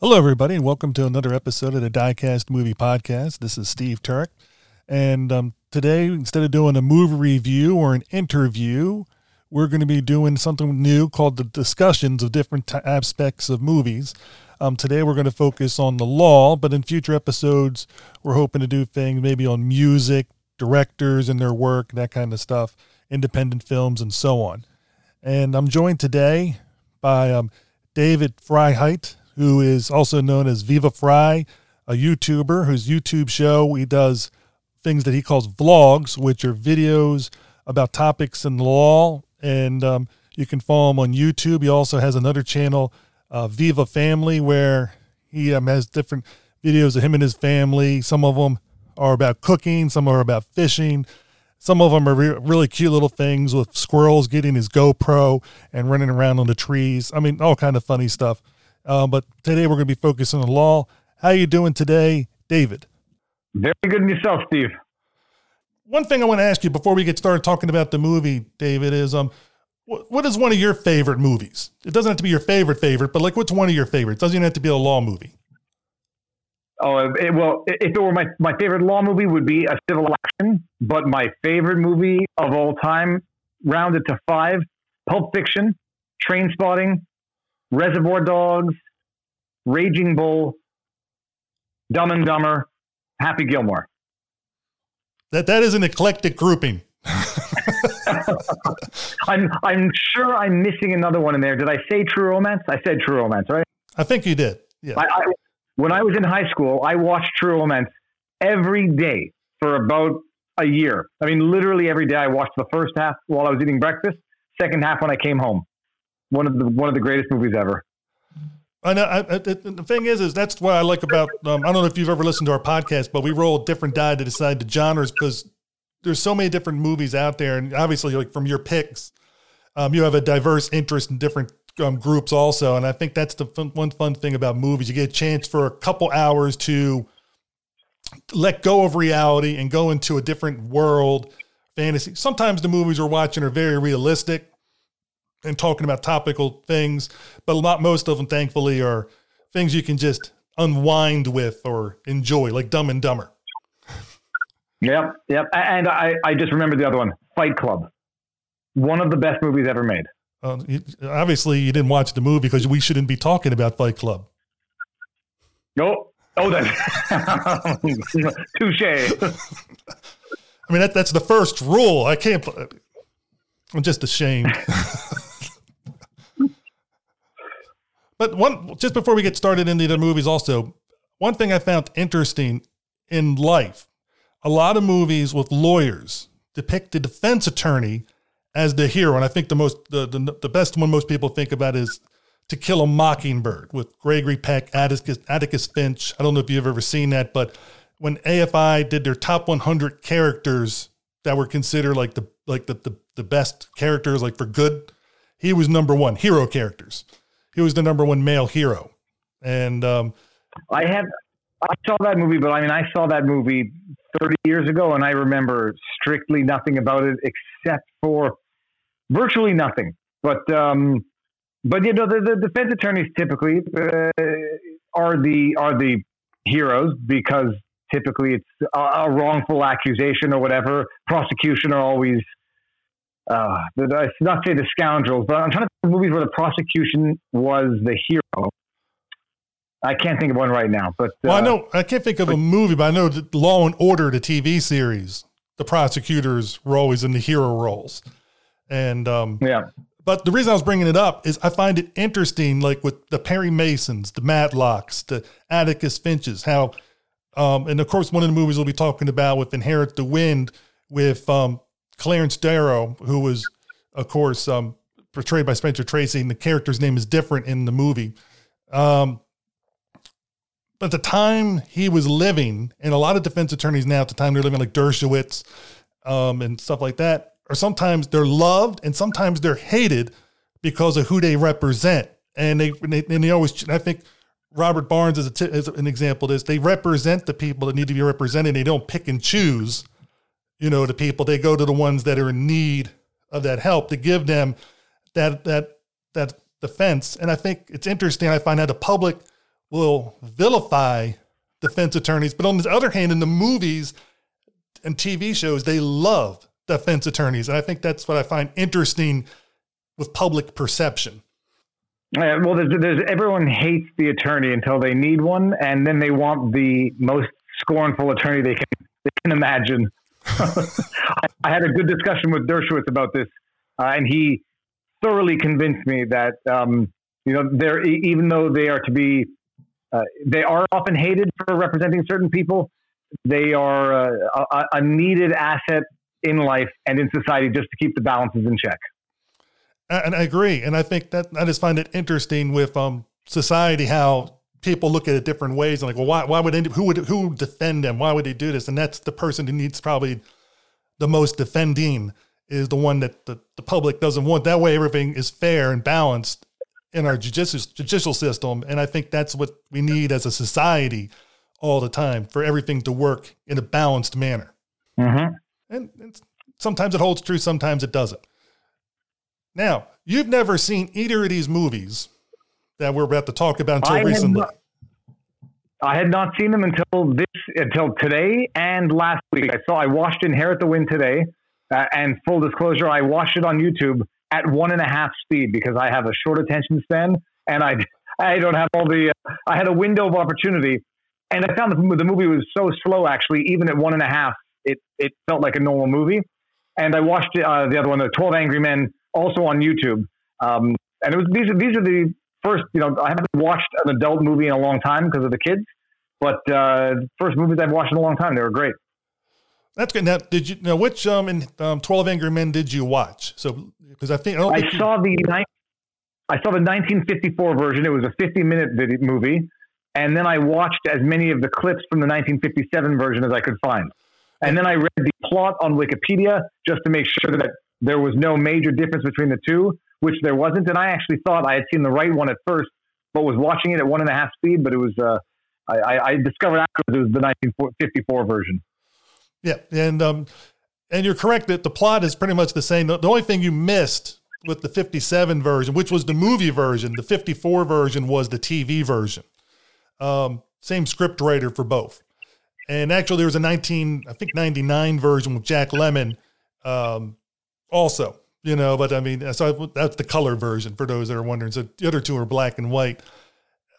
Hello, everybody, and welcome to another episode of the Diecast Movie Podcast. This is Steve Turek, and um, today, instead of doing a movie review or an interview, we're going to be doing something new called the discussions of different t- aspects of movies. Um, today, we're going to focus on the law, but in future episodes, we're hoping to do things maybe on music, directors and their work, that kind of stuff, independent films, and so on. And I'm joined today by um, David Freiheit who is also known as Viva Fry, a YouTuber whose YouTube show he does things that he calls vlogs, which are videos about topics in law. And um, you can follow him on YouTube. He also has another channel, uh, Viva Family, where he um, has different videos of him and his family. Some of them are about cooking, some are about fishing. Some of them are re- really cute little things with squirrels getting his GoPro and running around on the trees. I mean, all kind of funny stuff. Uh, but today we're going to be focusing on law. How you doing today, David? Very good in yourself, Steve. One thing I want to ask you before we get started talking about the movie, David, is um, what, what is one of your favorite movies? It doesn't have to be your favorite favorite, but like, what's one of your favorites? It doesn't even have to be a law movie. Oh it, well, if it were my my favorite law movie, would be a civil action. But my favorite movie of all time, rounded to five: Pulp Fiction, Train Spotting, Reservoir Dogs, Raging Bull, Dumb and Dumber, Happy Gilmore. That that is an eclectic grouping. I'm I'm sure I'm missing another one in there. Did I say True Romance? I said True Romance, right? I think you did. Yeah. I, I, when I was in high school, I watched True Romance every day for about a year. I mean, literally every day. I watched the first half while I was eating breakfast, second half when I came home one of the one of the greatest movies ever. I know. I, I, the thing is, is that's what I like about. Um, I don't know if you've ever listened to our podcast, but we roll a different die to decide the genres because there's so many different movies out there, and obviously, like from your picks, um, you have a diverse interest in different um, groups also, and I think that's the fun, one fun thing about movies. You get a chance for a couple hours to let go of reality and go into a different world, fantasy. Sometimes the movies we're watching are very realistic and talking about topical things, but not most of them, thankfully, are things you can just unwind with or enjoy, like Dumb and Dumber. Yep, yep. And I, I just remember the other one, Fight Club. One of the best movies ever made. Uh, obviously, you didn't watch the movie because we shouldn't be talking about Fight Club. No. Oh, that. Touche. I mean, that, that's the first rule. I can't. I'm just ashamed. But one just before we get started into the other movies, also one thing I found interesting in life, a lot of movies with lawyers depict the defense attorney as the hero, and I think the most the the, the best one most people think about is To Kill a Mockingbird with Gregory Peck, Atticus, Atticus Finch. I don't know if you've ever seen that, but when AFI did their top 100 characters that were considered like the like the, the, the best characters like for good, he was number one hero characters he was the number one male hero. And um, I have I saw that movie, but I mean I saw that movie 30 years ago, and I remember strictly nothing about it except for virtually nothing. But um, but you know the, the defense attorneys typically uh, are the are the heroes because typically it's a, a wrongful accusation or whatever. Prosecution are always uh, I not say the scoundrels, but I'm trying to think of movies where the prosecution was the hero. I can't think of one right now, but well, I uh, know I can't think of but, a movie, but I know that Law and Order, the TV series, the prosecutors were always in the hero roles, and um, yeah. But the reason I was bringing it up is I find it interesting, like with the Perry Masons, the Matlocks, the Atticus Finches, how, um, and of course, one of the movies we'll be talking about with Inherit the Wind, with um, Clarence Darrow, who was, of course, um, portrayed by Spencer Tracy, and the character's name is different in the movie. Um, but the time he was living, and a lot of defense attorneys now at the time they're living like Dershowitz um, and stuff like that, or sometimes they're loved and sometimes they're hated because of who they represent. And they, and they, and they always, I think Robert Barnes is, t- is an example of this. They represent the people that need to be represented. They don't pick and choose you know, to people. They go to the ones that are in need of that help to give them that that that defense. And I think it's interesting. I find out the public will vilify defense attorneys, but on the other hand, in the movies and TV shows, they love defense attorneys, and I think that's what I find interesting with public perception. Uh, well, there's, there's everyone hates the attorney until they need one, and then they want the most scornful attorney they can they can imagine. I had a good discussion with Dershowitz about this, uh, and he thoroughly convinced me that um, you know they're even though they are to be uh, they are often hated for representing certain people. They are uh, a, a needed asset in life and in society just to keep the balances in check. And I agree, and I think that I just find it interesting with um, society how people look at it different ways and like, well, why, why would any, who would who would defend them? Why would they do this? And that's the person who needs probably the most defending is the one that the, the public doesn't want. That way, everything is fair and balanced in our judicial judicial system, and I think that's what we need as a society all the time for everything to work in a balanced manner. Mm-hmm. And, and sometimes it holds true, sometimes it doesn't. Now, you've never seen either of these movies that we're about to talk about until I recently. Not, I had not seen them until this until today and last week. I saw I watched Inherit the Wind today, uh, and full disclosure, I watched it on YouTube at one and a half speed because I have a short attention span and I I don't have all the. Uh, I had a window of opportunity, and I found the, the movie was so slow. Actually, even at one and a half, it it felt like a normal movie. And I watched uh, the other one, the Twelve Angry Men, also on YouTube. Um, and it was these are these are the first, you know, I haven't watched an adult movie in a long time because of the kids, but uh, first movies I've watched in a long time. They were great. That's good. Now, did you now which um in um, Twelve Angry Men did you watch? So because I think I, I saw you, the I saw the 1954 version. It was a 50 minute video, movie, and then I watched as many of the clips from the 1957 version as I could find. And then I read the plot on Wikipedia just to make sure that there was no major difference between the two which there wasn't. And I actually thought I had seen the right one at first, but was watching it at one and a half speed. But it was, uh, I, I, discovered afterwards it was the 1954 version. Yeah, and um, and you're correct that the plot is pretty much the same. The, only thing you missed with the 57 version, which was the movie version, the 54 version was the TV version. Um, same script writer for both. And actually, there was a 19, I think 99 version with Jack Lemmon um, also you know, but I mean, so that's the color version for those that are wondering. So the other two are black and white.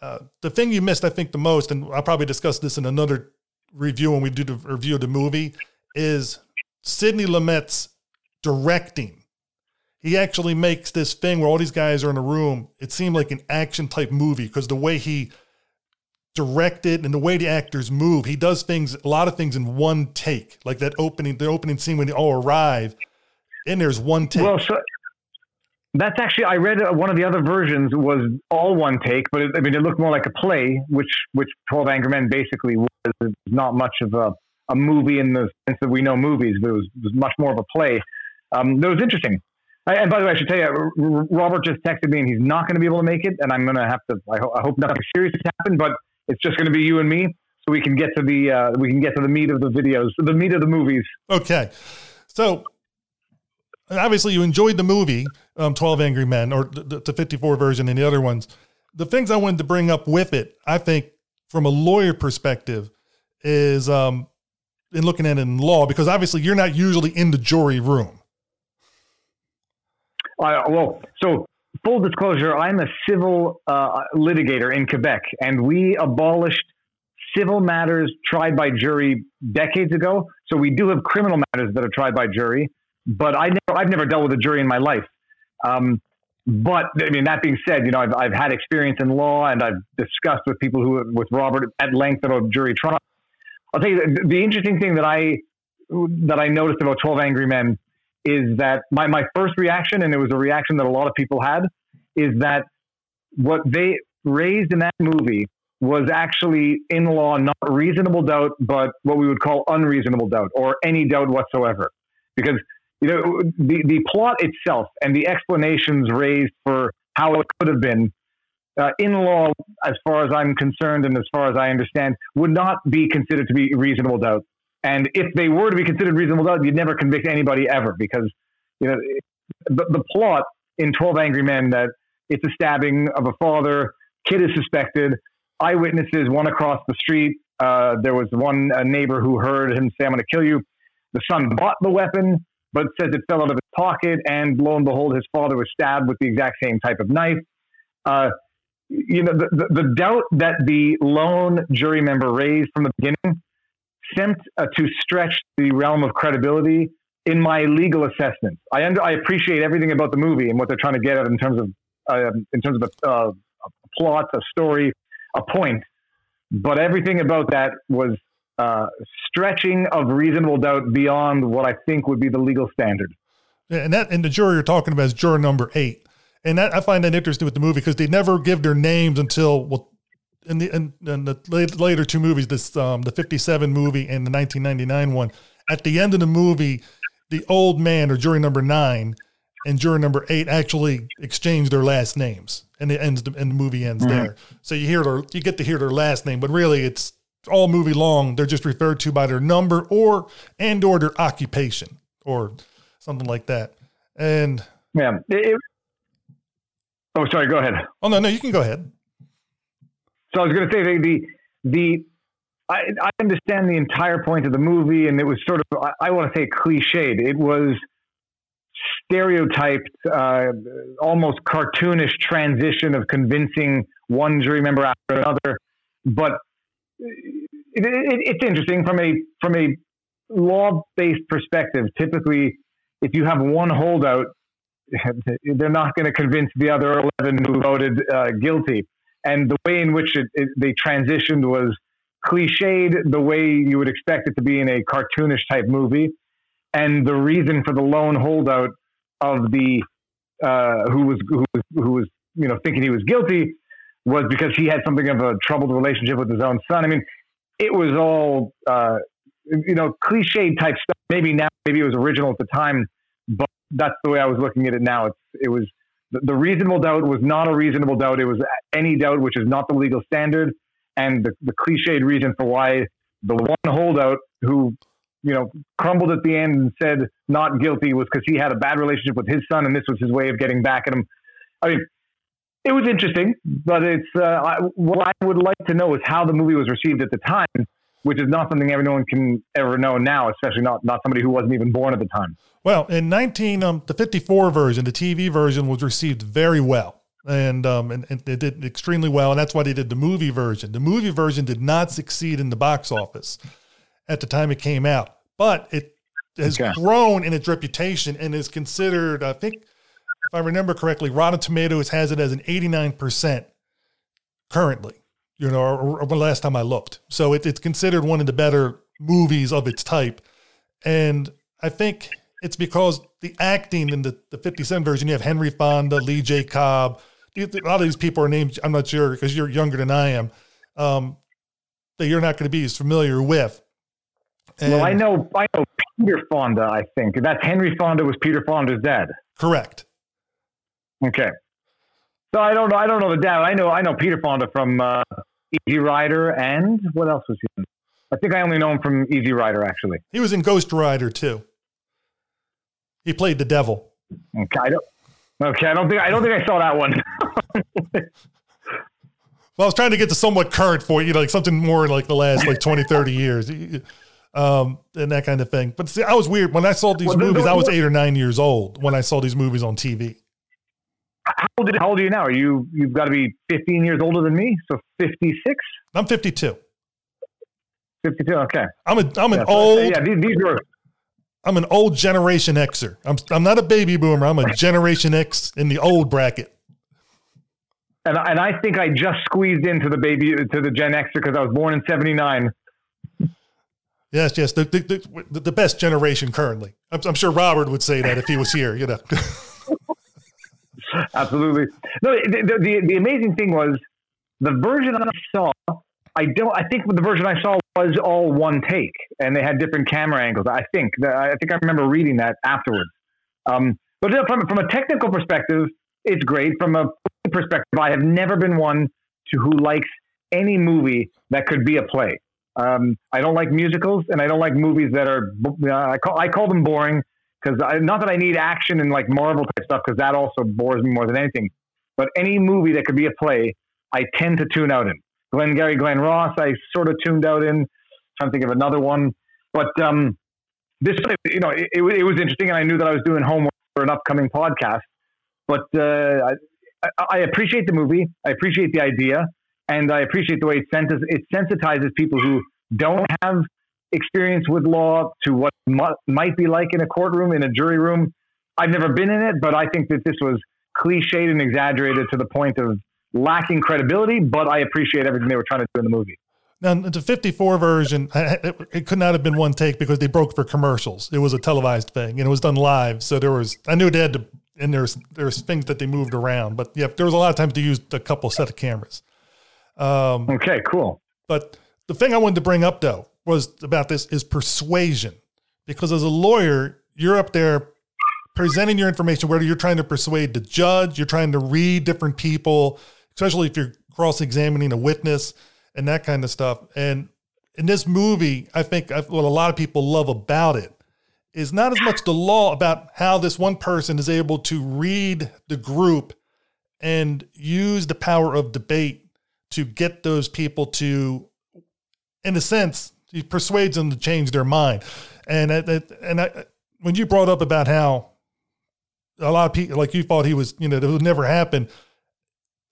Uh, the thing you missed, I think, the most, and I'll probably discuss this in another review when we do the review of the movie, is Sidney Lumet's directing. He actually makes this thing where all these guys are in a room. It seemed like an action type movie because the way he directed and the way the actors move, he does things, a lot of things in one take, like that opening, the opening scene when they all arrive and there's one take. Well, so that's actually I read uh, one of the other versions was all one take, but it, I mean it looked more like a play, which which Twelve Angry Men basically was. not much of a, a movie in the sense that we know movies, but it was, was much more of a play. Um, that was interesting. I, and by the way, I should tell you, Robert just texted me, and he's not going to be able to make it, and I'm going to have to. I, ho- I hope nothing serious has happened, but it's just going to be you and me, so we can get to the uh, we can get to the meat of the videos, the meat of the movies. Okay, so obviously you enjoyed the movie um, 12 angry men or the, the 54 version and the other ones. The things i wanted to bring up with it i think from a lawyer perspective is um, in looking at it in law because obviously you're not usually in the jury room. Uh, well so full disclosure i'm a civil uh, litigator in quebec and we abolished civil matters tried by jury decades ago. So we do have criminal matters that are tried by jury but I never, I've never dealt with a jury in my life. Um, but I mean, that being said, you know, I've, I've had experience in law and I've discussed with people who, with Robert at length about jury trial. I'll tell you the, the interesting thing that I, that I noticed about 12 Angry Men is that my, my first reaction, and it was a reaction that a lot of people had, is that what they raised in that movie was actually in law not reasonable doubt, but what we would call unreasonable doubt or any doubt whatsoever. Because you know, the, the plot itself and the explanations raised for how it could have been uh, in law, as far as I'm concerned and as far as I understand, would not be considered to be reasonable doubt. And if they were to be considered reasonable doubt, you'd never convict anybody ever because, you know, the, the plot in 12 Angry Men that it's a stabbing of a father, kid is suspected, eyewitnesses, one across the street. Uh, there was one neighbor who heard him say, I'm going to kill you. The son bought the weapon, but says it fell out of his pocket, and lo and behold, his father was stabbed with the exact same type of knife. Uh, you know, the, the, the, doubt that the lone jury member raised from the beginning seemed uh, to stretch the realm of credibility in my legal assessment. I under, I appreciate everything about the movie and what they're trying to get at in terms of uh, in terms of a, uh, a plot, a story, a point. But everything about that was uh, stretching of reasonable doubt beyond what I think would be the legal standard. Yeah, and that and the juror you're talking about is juror number eight, and that I find that interesting with the movie because they never give their names until well, in the in, in the later two movies, this um, the '57 movie and the 1999 one. At the end of the movie, the old man or jury number nine and juror number eight actually exchange their last names, and it ends and the movie ends mm-hmm. there. So you hear their you get to hear their last name, but really it's all movie long. They're just referred to by their number or and or their occupation or something like that. And yeah, it, oh, sorry, go ahead. Oh no, no, you can go ahead. So I was going to say the the, the I, I, understand the entire point of the movie, and it was sort of I, I want to say cliched. It was stereotyped, uh, almost cartoonish transition of convincing one jury member after another. But it, it, it's interesting from a from a law based perspective. Typically, if you have one holdout, they're not going to convince the other eleven who voted uh, guilty. And the way in which it, it, they transitioned was cliched the way you would expect it to be in a cartoonish type movie. And the reason for the lone holdout of the uh, who was who was who was you know thinking he was guilty was because he had something of a troubled relationship with his own son. I mean, it was all uh, you know cliche type stuff. Maybe now, maybe it was original at the time, but that's the way I was looking at it now. It's it was the, the reasonable doubt was not a reasonable doubt. It was any doubt, which is not the legal standard and the, the cliched reason for why the one holdout who you know crumbled at the end and said not guilty was because he had a bad relationship with his son and this was his way of getting back at him i mean it was interesting but it's uh, I, what i would like to know is how the movie was received at the time which is not something everyone can ever know now especially not not somebody who wasn't even born at the time well in 19 um, the 54 version the tv version was received very well and um and, and it did extremely well and that's why they did the movie version the movie version did not succeed in the box office at the time it came out but it has okay. grown in its reputation and is considered i think if i remember correctly rotten tomatoes has it as an 89% currently you know or, or the last time i looked so it, it's considered one of the better movies of its type and i think it's because the acting in the, the 57 version you have henry fonda lee j cobb a lot of these people are named. I'm not sure because you're younger than I am. Um, that you're not going to be as familiar with. And well, I know, I know Peter Fonda. I think that's Henry Fonda was Peter Fonda's dad. Correct. Okay. So I don't know. I don't know the dad. I know. I know Peter Fonda from uh, Easy Rider, and what else was he in? I think I only know him from Easy Rider. Actually, he was in Ghost Rider too. He played the devil. Okay, I don't. Okay, I don't think I don't think I saw that one. well, I was trying to get to somewhat current for you, know, like something more like the last like 20, 30 years, um, and that kind of thing. But see, I was weird when I saw these well, movies. I was eight or nine years old when I saw these movies on TV. How old, how old are you now? Are you you've got to be 15 years older than me? So 56. I'm 52. 52. Okay. I'm a I'm an yeah, old. yeah, these, these are I'm an old Generation Xer. I'm I'm not a baby boomer. I'm a Generation X in the old bracket. And and I think I just squeezed into the baby to the Gen Xer because I was born in '79. Yes, yes, the, the the, the best generation currently. I'm, I'm sure Robert would say that if he was here. You know. Absolutely. No, the, the the amazing thing was the version I saw. I don't. I think the version I saw was all one take, and they had different camera angles. I think. I think I remember reading that afterwards. Um, but from from a technical perspective, it's great. From a perspective, I have never been one to who likes any movie that could be a play. Um, I don't like musicals, and I don't like movies that are. Uh, I call I call them boring because not that I need action and like Marvel type stuff because that also bores me more than anything. But any movie that could be a play, I tend to tune out in Glenn Gary, Glen Ross, I sort of tuned out in. trying to think of another one, but um, this, you know, it, it, was interesting, and I knew that I was doing homework for an upcoming podcast. But uh, I, I, appreciate the movie. I appreciate the idea, and I appreciate the way it, it sensitizes people who don't have experience with law to what mu- might be like in a courtroom, in a jury room. I've never been in it, but I think that this was cliched and exaggerated to the point of lacking credibility. But I appreciate everything they were trying to do in the movie. Now, the 54 version, it could not have been one take because they broke for commercials. It was a televised thing and it was done live. So there was, I knew they had to, and there's there's things that they moved around. But yeah, there was a lot of times they used a couple set of cameras. Um, okay, cool. But the thing I wanted to bring up though was about this is persuasion. Because as a lawyer, you're up there presenting your information, whether you're trying to persuade the judge, you're trying to read different people, especially if you're cross examining a witness and that kind of stuff. And in this movie, I think what a lot of people love about it is not as much the law about how this one person is able to read the group and use the power of debate to get those people to, in a sense, he persuades them to change their mind. And and I, when you brought up about how a lot of people, like you thought he was, you know, it would never happen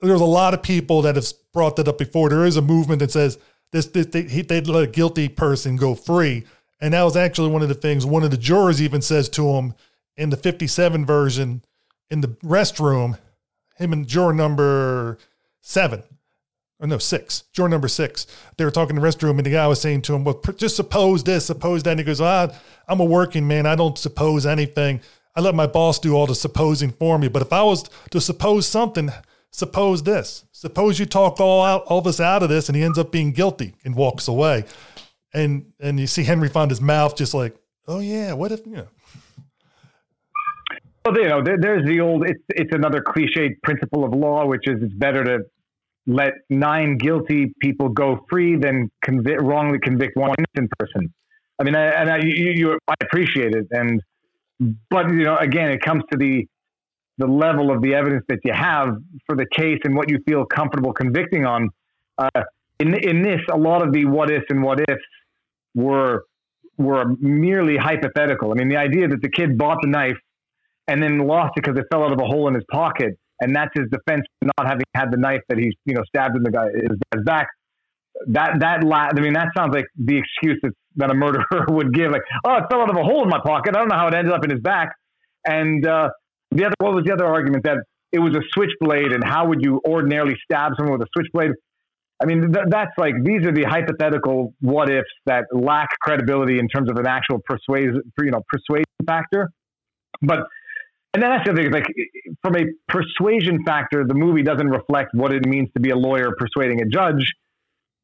there's a lot of people that have brought that up before. There is a movement that says this, this they, let a guilty person go free. And that was actually one of the things one of the jurors even says to him in the 57 version in the restroom, him and juror number seven, or no, six, juror number six. They were talking in the restroom, and the guy was saying to him, Well, just suppose this, suppose that. And he goes, ah, I'm a working man. I don't suppose anything. I let my boss do all the supposing for me. But if I was to suppose something, suppose this. Suppose you talk all out all this out of this and he ends up being guilty and walks away. And and you see Henry Fonda's mouth just like, oh yeah, what if you know? Well, you know, there, there's the old. It's it's another cliched principle of law, which is it's better to let nine guilty people go free than convict, wrongly convict one innocent person. I mean, I, and I, you, you, I appreciate it, and but you know, again, it comes to the the level of the evidence that you have for the case and what you feel comfortable convicting on. Uh, in in this, a lot of the what ifs and what ifs were were merely hypothetical. I mean, the idea that the kid bought the knife and then lost it because it fell out of a hole in his pocket, and that's his defense not having had the knife that he's you know stabbed in the guy his guy's back. That that la- I mean, that sounds like the excuse that, that a murderer would give. Like, oh, it fell out of a hole in my pocket. I don't know how it ended up in his back. And uh, the other, what was the other argument that it was a switchblade, and how would you ordinarily stab someone with a switchblade? I mean, th- that's like these are the hypothetical what ifs that lack credibility in terms of an actual persuasion, you know, persuasion factor. But and then that's the thing. Like from a persuasion factor, the movie doesn't reflect what it means to be a lawyer persuading a judge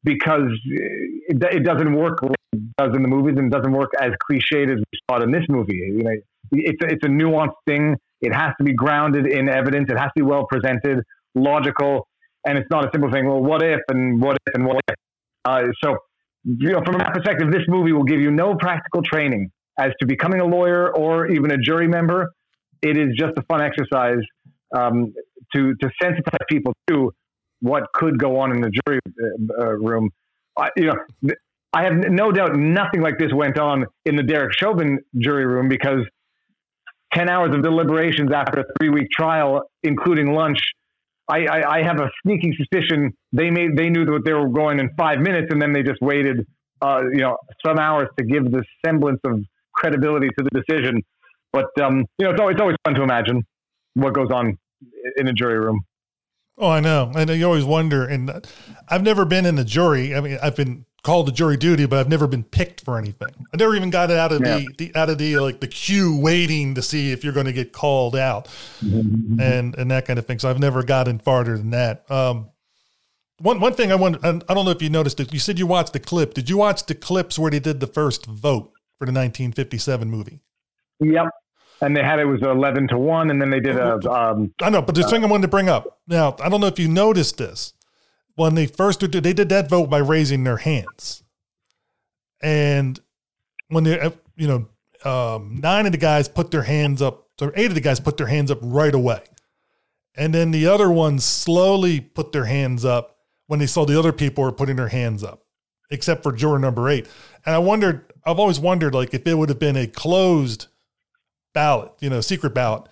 because it, it doesn't work like it does in the movies and doesn't work as cliched as we saw in this movie. You know, it's a, it's a nuanced thing. It has to be grounded in evidence. It has to be well presented, logical, and it's not a simple thing. Well, what if and what if and what if? Uh, so, you know, from that perspective, this movie will give you no practical training as to becoming a lawyer or even a jury member. It is just a fun exercise um, to to sensitize people to what could go on in the jury uh, uh room. I, you know, I have no doubt nothing like this went on in the Derek Chauvin jury room because 10 hours of deliberations after a three week trial, including lunch. I, I, I, have a sneaking suspicion they made they knew that they were going in five minutes, and then they just waited, uh, you know, some hours to give the semblance of credibility to the decision. But um, you know, it's always, it's always fun to imagine what goes on in a jury room. Oh, I know, and you always wonder. And I've never been in a jury. I mean, I've been called to jury duty, but I've never been picked for anything. I never even got out of yeah. the, the, out of the like the queue waiting to see if you're going to get called out mm-hmm. and and that kind of thing. So I've never gotten farther than that. Um, one one thing I want I don't know if you noticed it. You said you watched the clip. Did you watch the clips where they did the first vote for the 1957 movie? Yep. And they had it was eleven to one, and then they did a. Um, I know, but the uh, thing I wanted to bring up now, I don't know if you noticed this when they first did, they did that vote by raising their hands. And when they, uh, you know, um, nine of the guys put their hands up, or eight of the guys put their hands up right away. And then the other ones slowly put their hands up when they saw the other people were putting their hands up, except for juror number eight. And I wondered, I've always wondered, like, if it would have been a closed ballot, you know, secret ballot,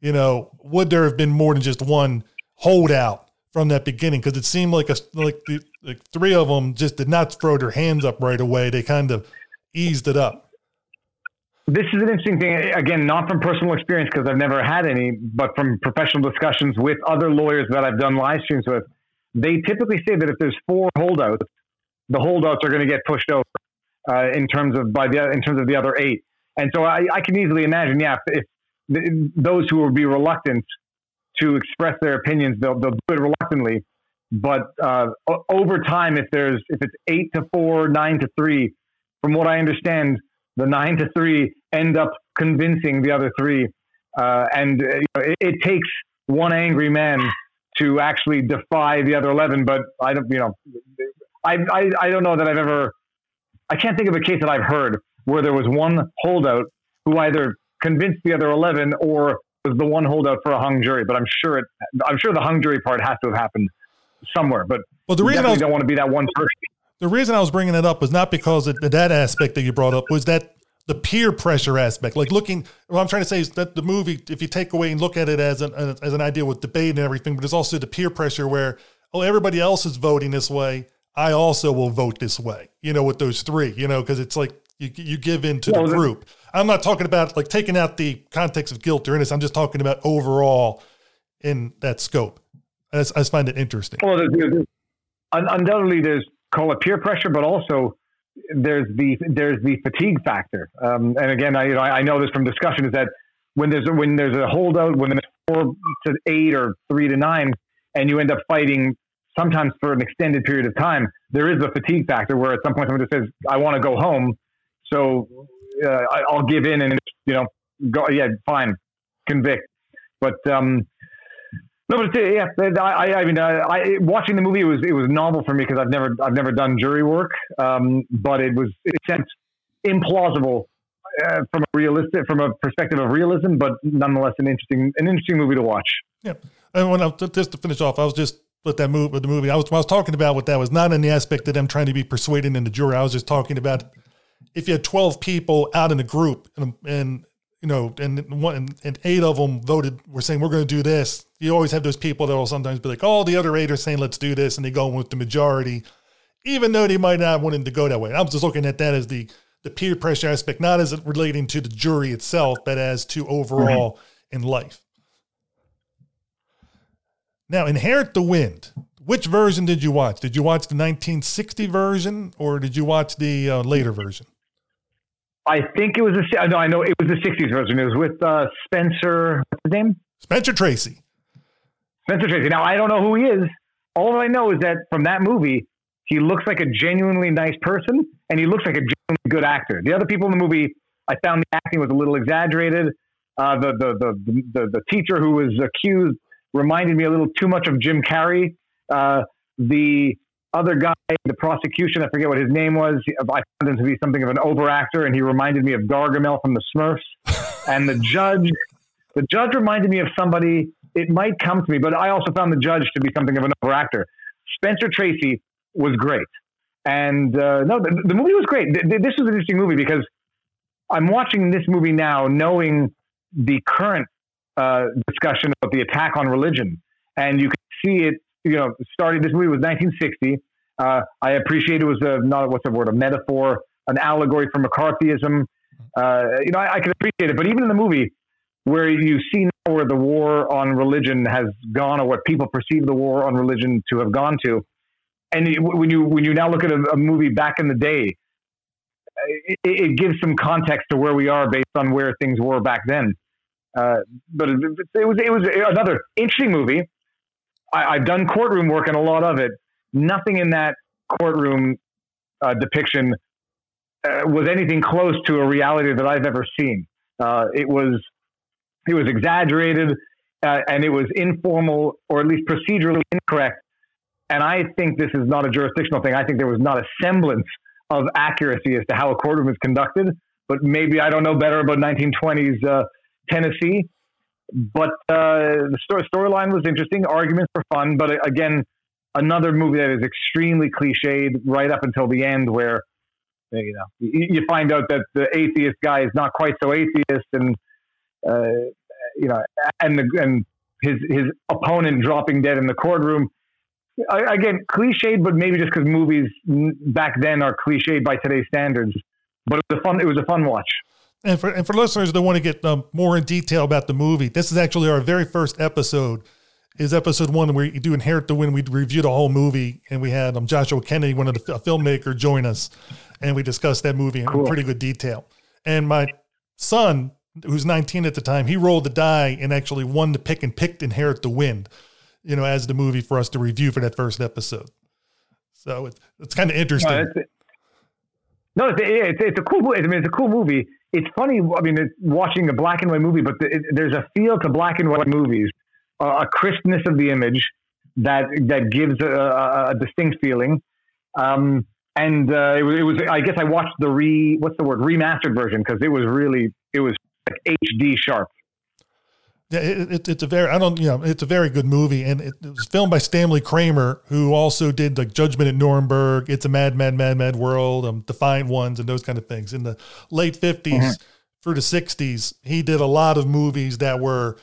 you know, would there have been more than just one holdout from that beginning? Because it seemed like a like the like three of them just did not throw their hands up right away. They kind of eased it up. This is an interesting thing. Again, not from personal experience because I've never had any, but from professional discussions with other lawyers that I've done live streams with. They typically say that if there's four holdouts, the holdouts are going to get pushed over uh, in terms of by the in terms of the other eight. And so I, I can easily imagine, yeah, if, if those who will be reluctant to express their opinions, they'll, they'll do it reluctantly. But uh, over time, if there's if it's eight to four, nine to three, from what I understand, the nine to three end up convincing the other three, uh, and uh, you know, it, it, takes one angry man to actually defy the other eleven. But I don't, you know, I, I I don't know that I've ever, I can't think of a case that I've heard where there was one holdout who either convinced the other eleven or was the one holdout for a hung jury. But I'm sure it, I'm sure the hung jury part has to have happened somewhere. But well, the reason I was, don't want to be that one person the reason I was bringing it up was not because of that aspect that you brought up was that the peer pressure aspect. Like looking, what I'm trying to say is that the movie, if you take away and look at it as an as an idea with debate and everything, but there's also the peer pressure where oh everybody else is voting this way, I also will vote this way. You know, with those three, you know, because it's like you you give in to the group. I'm not talking about like taking out the context of guilt or innocence. I'm just talking about overall in that scope. I just, I just find it interesting. Well, there's, there's, undoubtedly, there's call it peer pressure, but also there's the there's the fatigue factor. Um, and again, I you know I know this from discussion is that when there's a, when there's a holdout, when there's four to eight or three to nine, and you end up fighting sometimes for an extended period of time, there is a fatigue factor where at some point someone just says, "I want to go home," so uh, I'll give in and you know go yeah fine convict. But um, no, but yeah, I, I mean, uh, I, watching the movie it was it was novel for me because I've never I've never done jury work, um, but it was it seemed implausible uh, from a realistic from a perspective of realism, but nonetheless an interesting an interesting movie to watch. Yeah, and when I just to finish off, I was just with that movie with the movie. I was I was talking about what that was not in the aspect that I'm trying to be persuading in the jury. I was just talking about if you had 12 people out in a group and, and you know, and one and eight of them voted. We're saying we're going to do this. You always have those people that will sometimes be like, "Oh, the other eight are saying let's do this," and they go with the majority, even though they might not want to go that way. I'm just looking at that as the the peer pressure aspect, not as relating to the jury itself, but as to overall mm-hmm. in life. Now, Inherit the Wind. Which version did you watch? Did you watch the 1960 version or did you watch the uh, later version? I think it was a no. I know it was the '60s version. It was with uh, Spencer. What's his name? Spencer Tracy. Spencer Tracy. Now I don't know who he is. All I know is that from that movie, he looks like a genuinely nice person, and he looks like a genuinely good actor. The other people in the movie, I found the acting was a little exaggerated. Uh, the, the, the the the teacher who was accused reminded me a little too much of Jim Carrey. Uh, the other guy, the prosecution, I forget what his name was. I found him to be something of an overactor, and he reminded me of Gargamel from the Smurfs. and the judge, the judge reminded me of somebody. It might come to me, but I also found the judge to be something of an overactor. Spencer Tracy was great, and uh, no, the, the, movie was great. This was an interesting movie because I'm watching this movie now, knowing the current uh, discussion about the attack on religion, and you can see it you know, started this movie was 1960. Uh, I appreciate it was a not what's the word a metaphor, an allegory for McCarthyism. Uh, you know, I, I, can appreciate it, but even in the movie where you see now where the war on religion has gone, or what people perceive the war on religion to have gone to, and when you when you now look at a, a movie back in the day, it, it, gives some context to where we are based on where things were back then. Uh, but it, it was it was another interesting movie. I, have done courtroom work and a lot of it. Nothing in that courtroom uh, depiction uh, was anything close to a reality that I've ever seen. Uh, it was it was exaggerated uh, and it was informal or at least procedurally incorrect. And I think this is not a jurisdictional thing. I think there was not a semblance of accuracy as to how a courtroom is conducted. But maybe I don't know better about 1920s uh, Tennessee. But uh, the story storyline was interesting. Arguments were fun, but uh, again, another movie that is extremely cliched right up until the end, where you know you find out that the atheist guy is not quite so atheist, and uh, you know, and the, and his his opponent dropping dead in the courtroom. Again, cliched, but maybe just because movies back then are cliched by today's standards. But it was a fun. It was a fun watch. And for and for listeners that want to get um, more in detail about the movie, this is actually our very first episode. Is episode one where you do inherit the wind. We reviewed the whole movie, and we had um, Joshua Kennedy, one of the a filmmaker, join us, and we discussed that movie cool. in pretty good detail. And my son, who's 19 at the time, he rolled the die and actually won the pick and picked Inherit the Wind, you know, as the movie for us to review for that first episode. So it's it's kind of interesting. No, it's, it's, it's a cool. I mean, it's a cool movie. It's funny. I mean, watching a black and white movie, but it, there's a feel to black and white movies, uh, a crispness of the image that that gives a, a distinct feeling. Um, and uh, it, was, it was. I guess I watched the re. What's the word? Remastered version because it was really. It was like HD sharp. Yeah, it, it, it's a very I don't you know it's a very good movie, and it, it, was filmed by Stanley Kramer, who also did like Judgment at Nuremberg, It's a Mad, Mad, Mad, Mad World, um, Defiant Ones, and those kind of things. In the late 50s mm-hmm. through the sixties, he did a lot of movies that were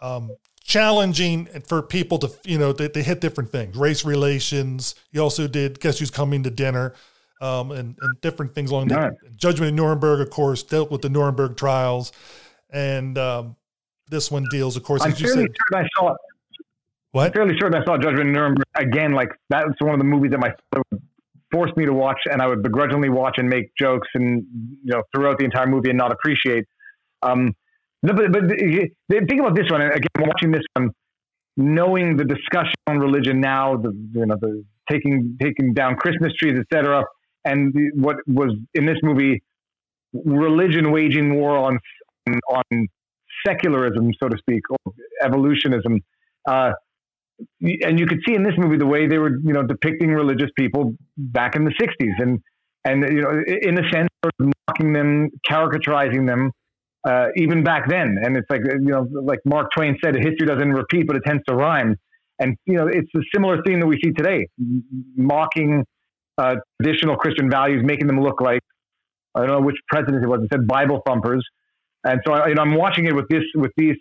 um, challenging for people to you know they, they hit different things, race relations. He also did Guess Who's Coming to Dinner. Um, and, and different things along right. the Judgment at Nuremberg, of course, dealt with the Nuremberg trials, and um, this one deals, of course, I'm as you said. I saw. What? I'm fairly certain I saw Judgment in Nuremberg again. Like that's one of the movies that my father forced me to watch, and I would begrudgingly watch and make jokes and you know throughout the entire movie and not appreciate. Um, no, but, but think about this one again. Watching this one, knowing the discussion on religion now, the you know the taking taking down Christmas trees, etc., and the, what was in this movie, religion waging war on on secularism, so to speak, or evolutionism. Uh, and you could see in this movie the way they were, you know, depicting religious people back in the '60s, and and you know, in a sense, mocking them, caricaturizing them, uh, even back then. And it's like, you know, like Mark Twain said, history doesn't repeat, but it tends to rhyme. And you know, it's a similar theme that we see today, mocking uh, traditional Christian values, making them look like I don't know which president it was. It said Bible thumpers, and so I, you know, I'm watching it with this with these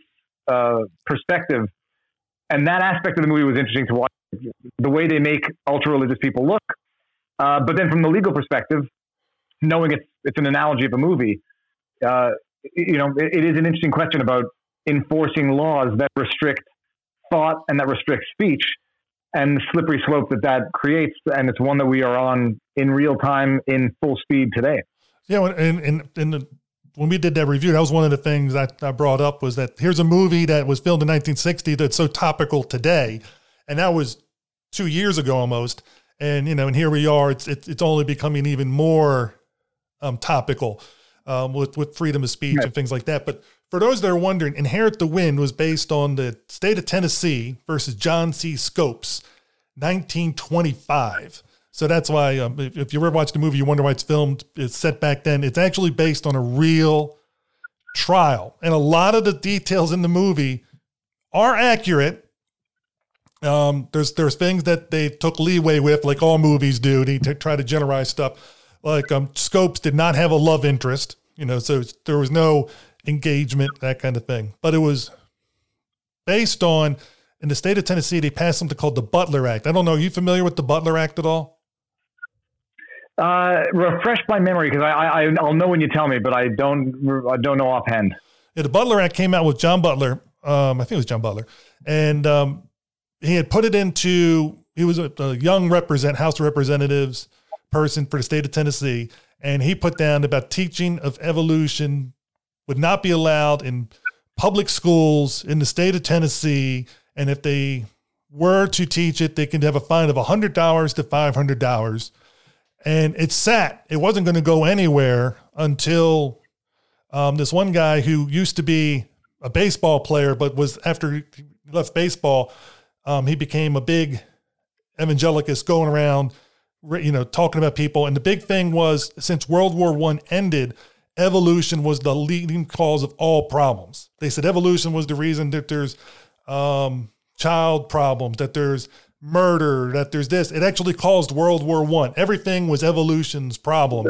uh, perspective, and that aspect of the movie was interesting to watch. The way they make ultra religious people look, uh, but then from the legal perspective, knowing it's it's an analogy of a movie, uh, you know, it, it is an interesting question about enforcing laws that restrict thought and that restrict speech, and the slippery slope that that creates, and it's one that we are on in real time in full speed today. Yeah, and and the when we did that review, that was one of the things I, I brought up was that here's a movie that was filmed in 1960 that's so topical today, and that was two years ago almost. And you know, and here we are. It's it's, it's only becoming even more um, topical um, with with freedom of speech right. and things like that. But for those that are wondering, Inherit the Wind was based on the state of Tennessee versus John C. Scopes, 1925. So that's why, um, if, if, you ever watched the movie, you wonder why it's filmed. It's set back then. It's actually based on a real trial, and a lot of the details in the movie are accurate. Um, there's there's things that they took leeway with, like all movies do, to try to generalize stuff. Like um, Scopes did not have a love interest, you know, so there was no engagement, that kind of thing. But it was based on in the state of Tennessee, they passed something called the Butler Act. I don't know. Are you familiar with the Butler Act at all? Uh, refresh my memory because I, I I'll know when you tell me, but I don't I don't know offhand. Yeah, the Butler Act came out with John Butler. Um, I think it was John Butler, and um, he had put it into. He was a, a young represent House of Representatives person for the state of Tennessee, and he put down about teaching of evolution would not be allowed in public schools in the state of Tennessee, and if they were to teach it, they could have a fine of $100 to $500 and it sat. It wasn't going to go anywhere until um, this one guy who used to be a baseball player, but was after he left baseball, um, he became a big evangelicist going around, you know, talking about people. And the big thing was since World War One ended, evolution was the leading cause of all problems. They said evolution was the reason that there's um, child problems, that there's murder, that there's this. It actually caused World War One. Everything was evolution's problem,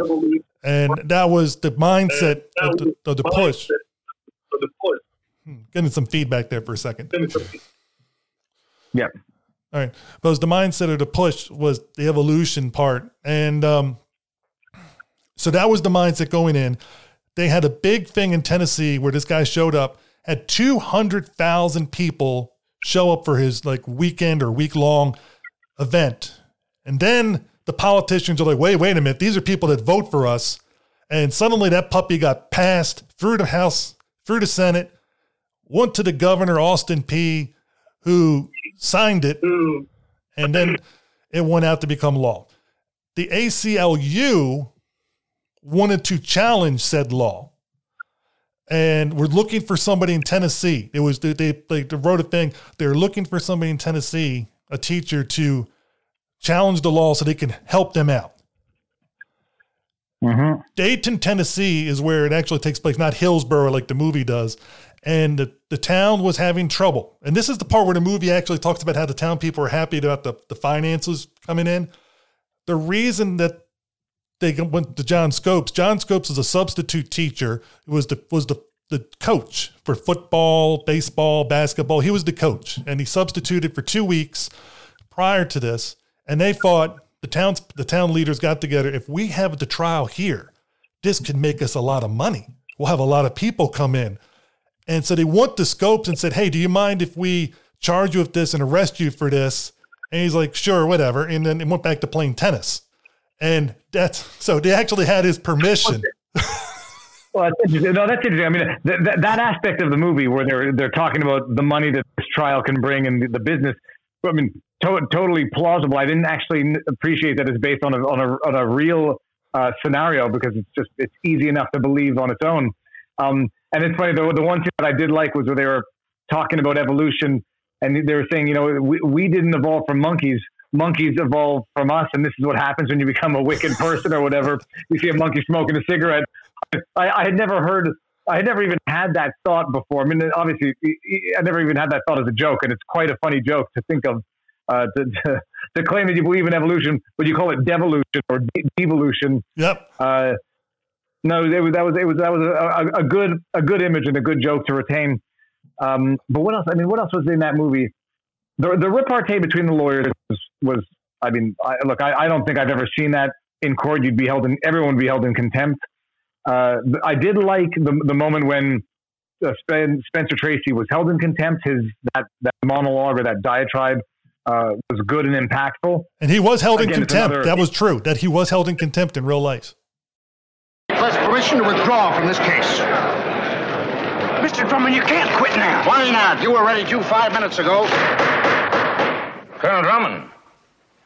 and that was the mindset of the, of the push. Hmm, getting some feedback there for a second. Yeah. All right. But it was the mindset of the push was the evolution part. And um, so that was the mindset going in. They had a big thing in Tennessee where this guy showed up, had 200,000 people show up for his like weekend or week long event. And then the politicians are like, wait, wait a minute. These are people that vote for us. And suddenly that puppy got passed through the House, through the Senate, went to the governor, Austin Peay, who signed it, and then it went out to become law. The ACLU wanted to challenge said law. And we're looking for somebody in Tennessee. It was they, they, they wrote a thing. They're looking for somebody in Tennessee, a teacher, to challenge the law so they can help them out. Mm-hmm. Dayton, Tennessee is where it actually takes place, not Hillsboro like the movie does. And the, the town was having trouble. And this is the part where the movie actually talks about how the town people are happy about the, the finances coming in. The reason that they went to John Scopes, John Scopes is a substitute teacher who was the was the the coach for football, baseball, basketball. He was the coach, and he substituted for two weeks prior to this. And they fought. the towns the town leaders got together. If we have the trial here, this could make us a lot of money. We'll have a lot of people come in. And so they went to Scopes and said, Hey, do you mind if we charge you with this and arrest you for this? And he's like, Sure, whatever. And then it went back to playing tennis. And that's so they actually had his permission. Well, that's interesting. No, that's interesting. I mean, th- th- that aspect of the movie where they're they're talking about the money that this trial can bring and the, the business. I mean, to- totally plausible. I didn't actually appreciate that it's based on a on a on a real uh, scenario because it's just it's easy enough to believe on its own. Um, and it's funny. The the one thing that I did like was where they were talking about evolution, and they were saying, you know, we we didn't evolve from monkeys. Monkeys evolved from us, and this is what happens when you become a wicked person or whatever. You see a monkey smoking a cigarette. I, I had never heard. I had never even had that thought before. I mean, obviously, I never even had that thought as a joke, and it's quite a funny joke to think of. Uh, to, to, to claim that you believe in evolution, but you call it devolution or de- devolution. Yep. Uh, no, it was, that was it was that was a, a, a, good a good image and a good joke to retain. Um, but what else? I mean, what else was in that movie? The the repartee between the lawyers was, was I mean, I, look, I, I don't think I've ever seen that in court. You'd be held in everyone would be held in contempt. Uh, I did like the the moment when uh, Spencer Tracy was held in contempt. His that that monologue or that diatribe uh, was good and impactful. And he was held Again, in contempt. Another, that was true. That he was held in contempt in real life. Request permission to withdraw from this case. Mr. Drummond, you can't quit now. Why not? You were ready to five minutes ago. Colonel Drummond,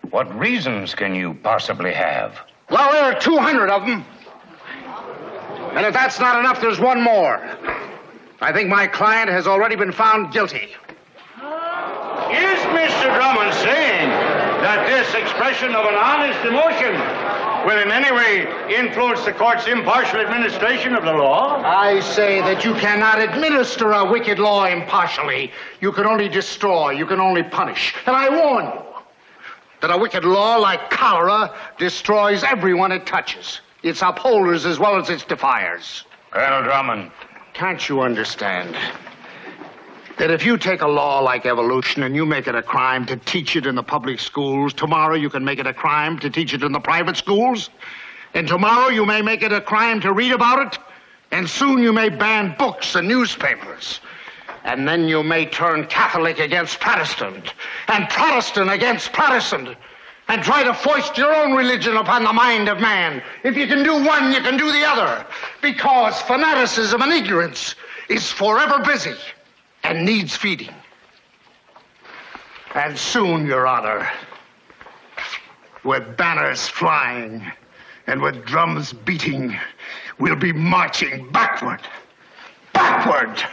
what reasons can you possibly have? Well, there are 200 of them. And if that's not enough, there's one more. I think my client has already been found guilty. Is Mr. Drummond saying that this expression of an honest emotion will in any way influence the court's impartial administration of the law? I say that you cannot administer a wicked law impartially. You can only destroy, you can only punish. And I warn you that a wicked law like cholera destroys everyone it touches its upholders as well as its defiers. Colonel Drummond. Can't you understand? That if you take a law like evolution and you make it a crime to teach it in the public schools, tomorrow you can make it a crime to teach it in the private schools, and tomorrow you may make it a crime to read about it, and soon you may ban books and newspapers. And then you may turn Catholic against Protestant, and Protestant against Protestant and try to foist your own religion upon the mind of man. If you can do one, you can do the other. Because fanaticism and ignorance is forever busy and needs feeding. And soon, Your Honor, with banners flying and with drums beating, we'll be marching backward, backward,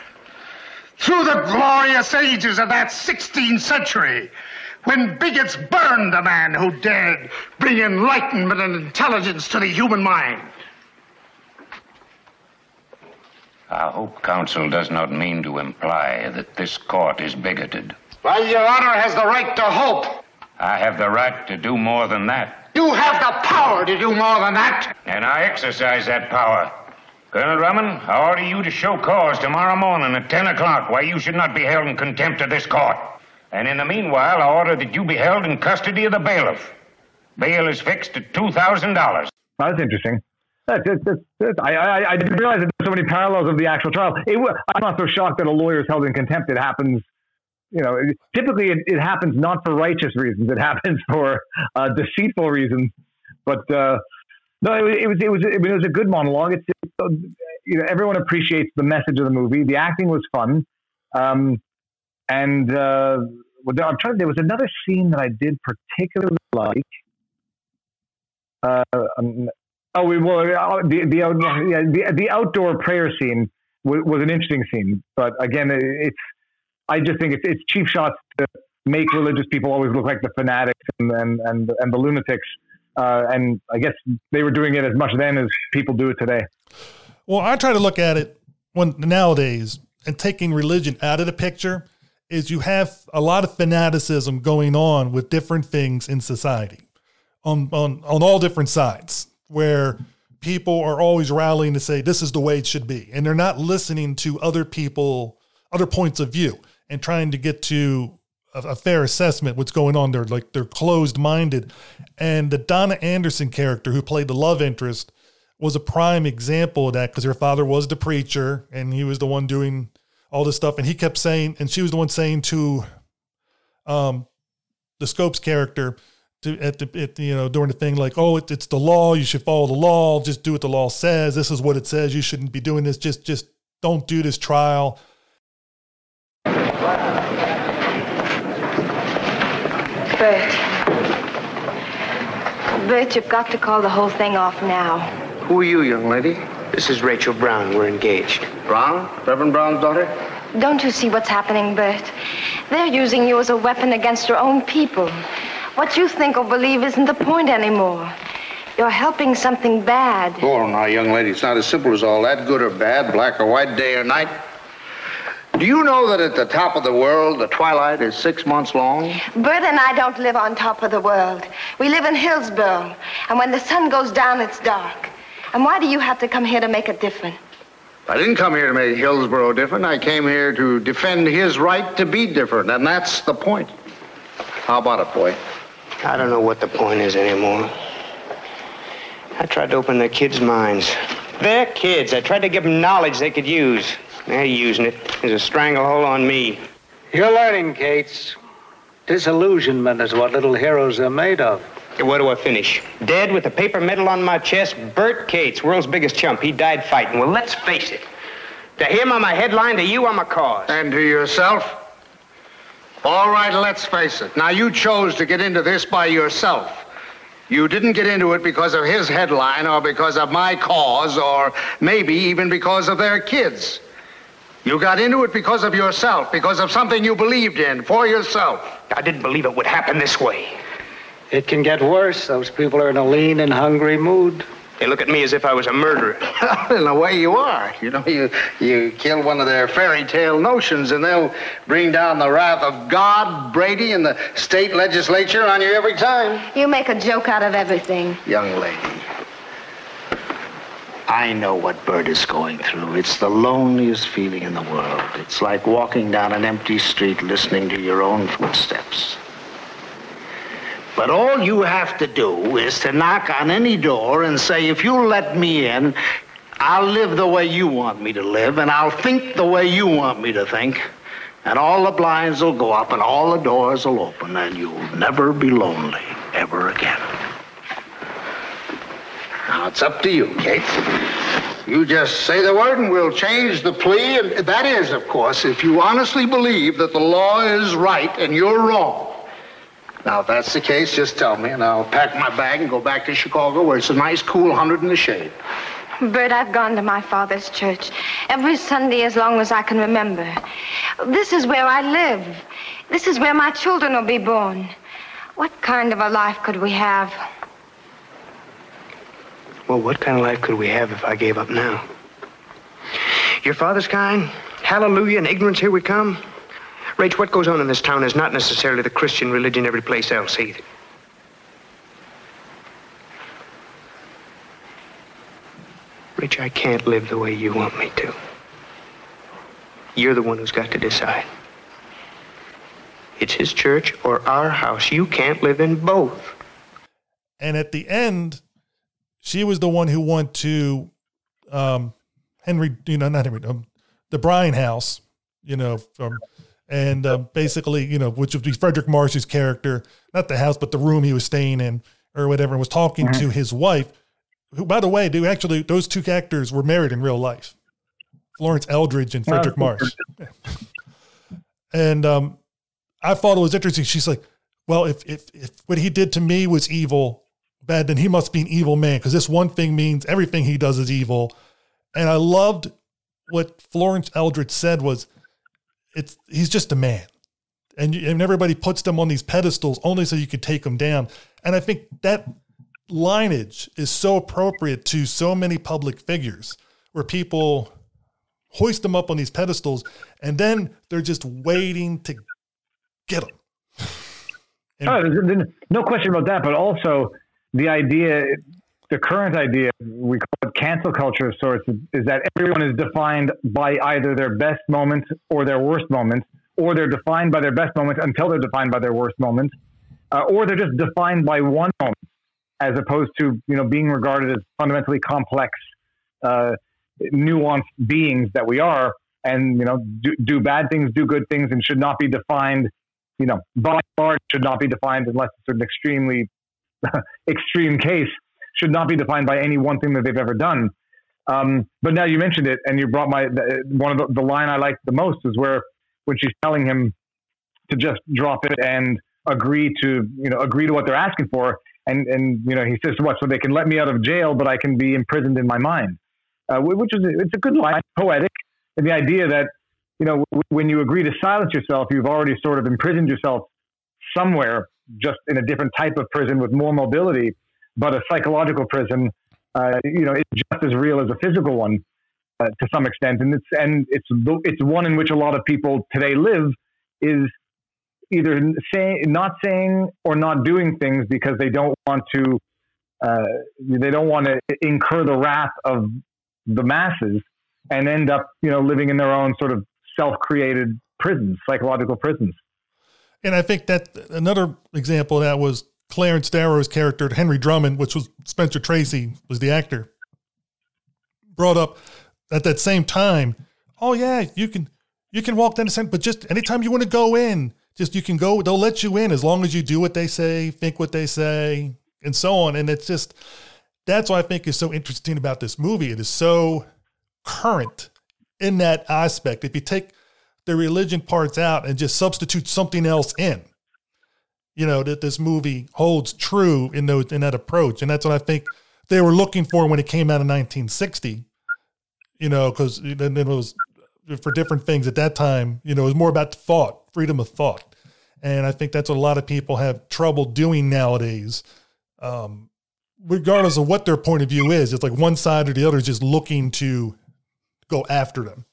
through the glorious ages of that 16th century when bigots burned the man who dared bring enlightenment and intelligence to the human mind. I hope counsel does not mean to imply that this court is bigoted. Well, Your Honor has the right to hope. I have the right to do more than that. You have the power to do more than that. And I exercise that power. Colonel Drummond, I order you to show cause tomorrow morning at 10 o'clock why you should not be held in contempt of this court. And in the meanwhile, I order that you be held in custody of the bailiff. Bail is fixed at $2,000. That's interesting. That's, that's, that's, I, I, I didn't realize that there's so many parallels of the actual trial. It, I'm not so shocked that a lawyer is held in contempt. It happens, you know, it, typically it, it happens not for righteous reasons. It happens for uh, deceitful reasons. But uh, no, it, was it was it was a good monologue. It's, uh, you know everyone appreciates the message of the movie. The acting was fun, um, and uh, I'm trying. There was another scene that I did particularly like. Uh, um, oh, we well, uh, the the out, yeah, the the outdoor prayer scene was, was an interesting scene, but again, it's I just think it's it's cheap shots to make religious people always look like the fanatics and and and, and the lunatics. Uh, and I guess they were doing it as much then as people do it today. Well, I try to look at it when nowadays and taking religion out of the picture is you have a lot of fanaticism going on with different things in society on on on all different sides where people are always rallying to say this is the way it should be. And they're not listening to other people other points of view and trying to get to a, a fair assessment what's going on. They're like they're closed minded and the Donna Anderson character who played the love interest was a prime example of that because her father was the preacher and he was the one doing all this stuff. And he kept saying and she was the one saying to um the Scopes character to at the at, you know during the thing like oh it, it's the law you should follow the law just do what the law says this is what it says you shouldn't be doing this just just don't do this trial Bert. Bert, you've got to call the whole thing off now. Who are you, young lady? This is Rachel Brown. We're engaged. Brown? Reverend Brown's daughter? Don't you see what's happening, Bert? They're using you as a weapon against your own people. What you think or believe isn't the point anymore. You're helping something bad. Oh, now, young lady, it's not as simple as all that. Good or bad, black or white, day or night. Do you know that at the top of the world, the twilight is six months long? Bert and I don't live on top of the world. We live in Hillsboro. And when the sun goes down, it's dark. And why do you have to come here to make it different? I didn't come here to make Hillsboro different. I came here to defend his right to be different, and that's the point. How about it, boy? I don't know what the point is anymore. I tried to open the kids' minds. They're kids. I tried to give them knowledge they could use. They're using it. There's a stranglehold on me. You're learning, Cates. Disillusionment is what little heroes are made of. Where do I finish? Dead with a paper medal on my chest, Bert Cates, world's biggest chump. He died fighting. Well, let's face it. To him, I'm a headline. To you, I'm a cause. And to yourself? All right, let's face it. Now, you chose to get into this by yourself. You didn't get into it because of his headline or because of my cause or maybe even because of their kids. You got into it because of yourself, because of something you believed in for yourself. I didn't believe it would happen this way. It can get worse. Those people are in a lean and hungry mood. They look at me as if I was a murderer. in a way you are. You know, you, you kill one of their fairy tale notions and they'll bring down the wrath of God, Brady, and the state legislature on you every time. You make a joke out of everything. Young lady, I know what Bert is going through. It's the loneliest feeling in the world. It's like walking down an empty street listening to your own footsteps. But all you have to do is to knock on any door and say, if you'll let me in, I'll live the way you want me to live, and I'll think the way you want me to think. And all the blinds will go up and all the doors will open, and you'll never be lonely ever again. Now it's up to you, Kate. You just say the word and we'll change the plea. And that is, of course, if you honestly believe that the law is right and you're wrong. Now, if that's the case, just tell me, and I'll pack my bag and go back to Chicago where it's a nice, cool hundred in the shade. Bert, I've gone to my father's church every Sunday as long as I can remember. This is where I live. This is where my children will be born. What kind of a life could we have? Well, what kind of life could we have if I gave up now? Your father's kind? Hallelujah, and ignorance, here we come? Rach, what goes on in this town is not necessarily the Christian religion every place else either. Rich, I can't live the way you want me to. You're the one who's got to decide. It's his church or our house. You can't live in both. And at the end, she was the one who went to um, Henry, you know, not Henry, um, the Bryan house, you know, from, and uh, basically, you know, which would be Fredric March's character, not the house, but the room he was staying in or whatever, and was talking mm-hmm. to his wife, who, by the way, do actually, those two actors were married in real life. Florence Eldridge and Fredric oh, March. and um, I thought it was interesting. She's like, well, if, if, if what he did to me was evil, bad, then he must be an evil man because this one thing means everything he does is evil. And I loved what Florence Eldridge said was, it's he's just a man. And, and everybody puts them on these pedestals only so you could take them down. And I think that lineage is so appropriate to so many public figures where people hoist them up on these pedestals and then they're just waiting to get them. and, oh, no question about that. But also, the idea, the current idea, we call it cancel culture of sorts, is that everyone is defined by either their best moments or their worst moments, or they're defined by their best moments until they're defined by their worst moments, uh, or they're just defined by one moment, as opposed to you know being regarded as fundamentally complex, uh, nuanced beings that we are, and you know do, do bad things, do good things, and should not be defined. You know, by large should not be defined unless it's an extremely extreme case should not be defined by any one thing that they've ever done. Um, but now you mentioned it, and you brought my one of the, the line I liked the most is where when she's telling him to just drop it and agree to you know agree to what they're asking for, and and you know he says what so they can let me out of jail, but I can be imprisoned in my mind, uh, which is it's a good line, poetic, and the idea that you know when you agree to silence yourself, you've already sort of imprisoned yourself somewhere just in a different type of prison with more mobility, but a psychological prison, uh, you know, it's just as real as a physical one uh, to some extent, and it's and it's it's one in which a lot of people today live is either saying not saying or not doing things because they don't want to uh, they don't want to incur the wrath of the masses and end up you know living in their own sort of self-created prisons psychological prisons. And I think that another example of that was Clarence Darrow's character, Henry Drummond, which was Spencer Tracy, was the actor, brought up at that same time. Oh yeah, you can you can walk down the center, but just anytime you want to go in, just you can go. They'll let you in as long as you do what they say, think what they say, and so on. And it's just that's what I think is so interesting about this movie. It is so current in that aspect. If you take the religion parts out and just substitute something else in. You know, that this movie holds true in those in that approach. And that's what I think they were looking for when it came out in 1960. You know, because then it was for different things at that time, you know, it was more about thought, freedom of thought. And I think that's what a lot of people have trouble doing nowadays. Um, regardless of what their point of view is, it's like one side or the other is just looking to go after them.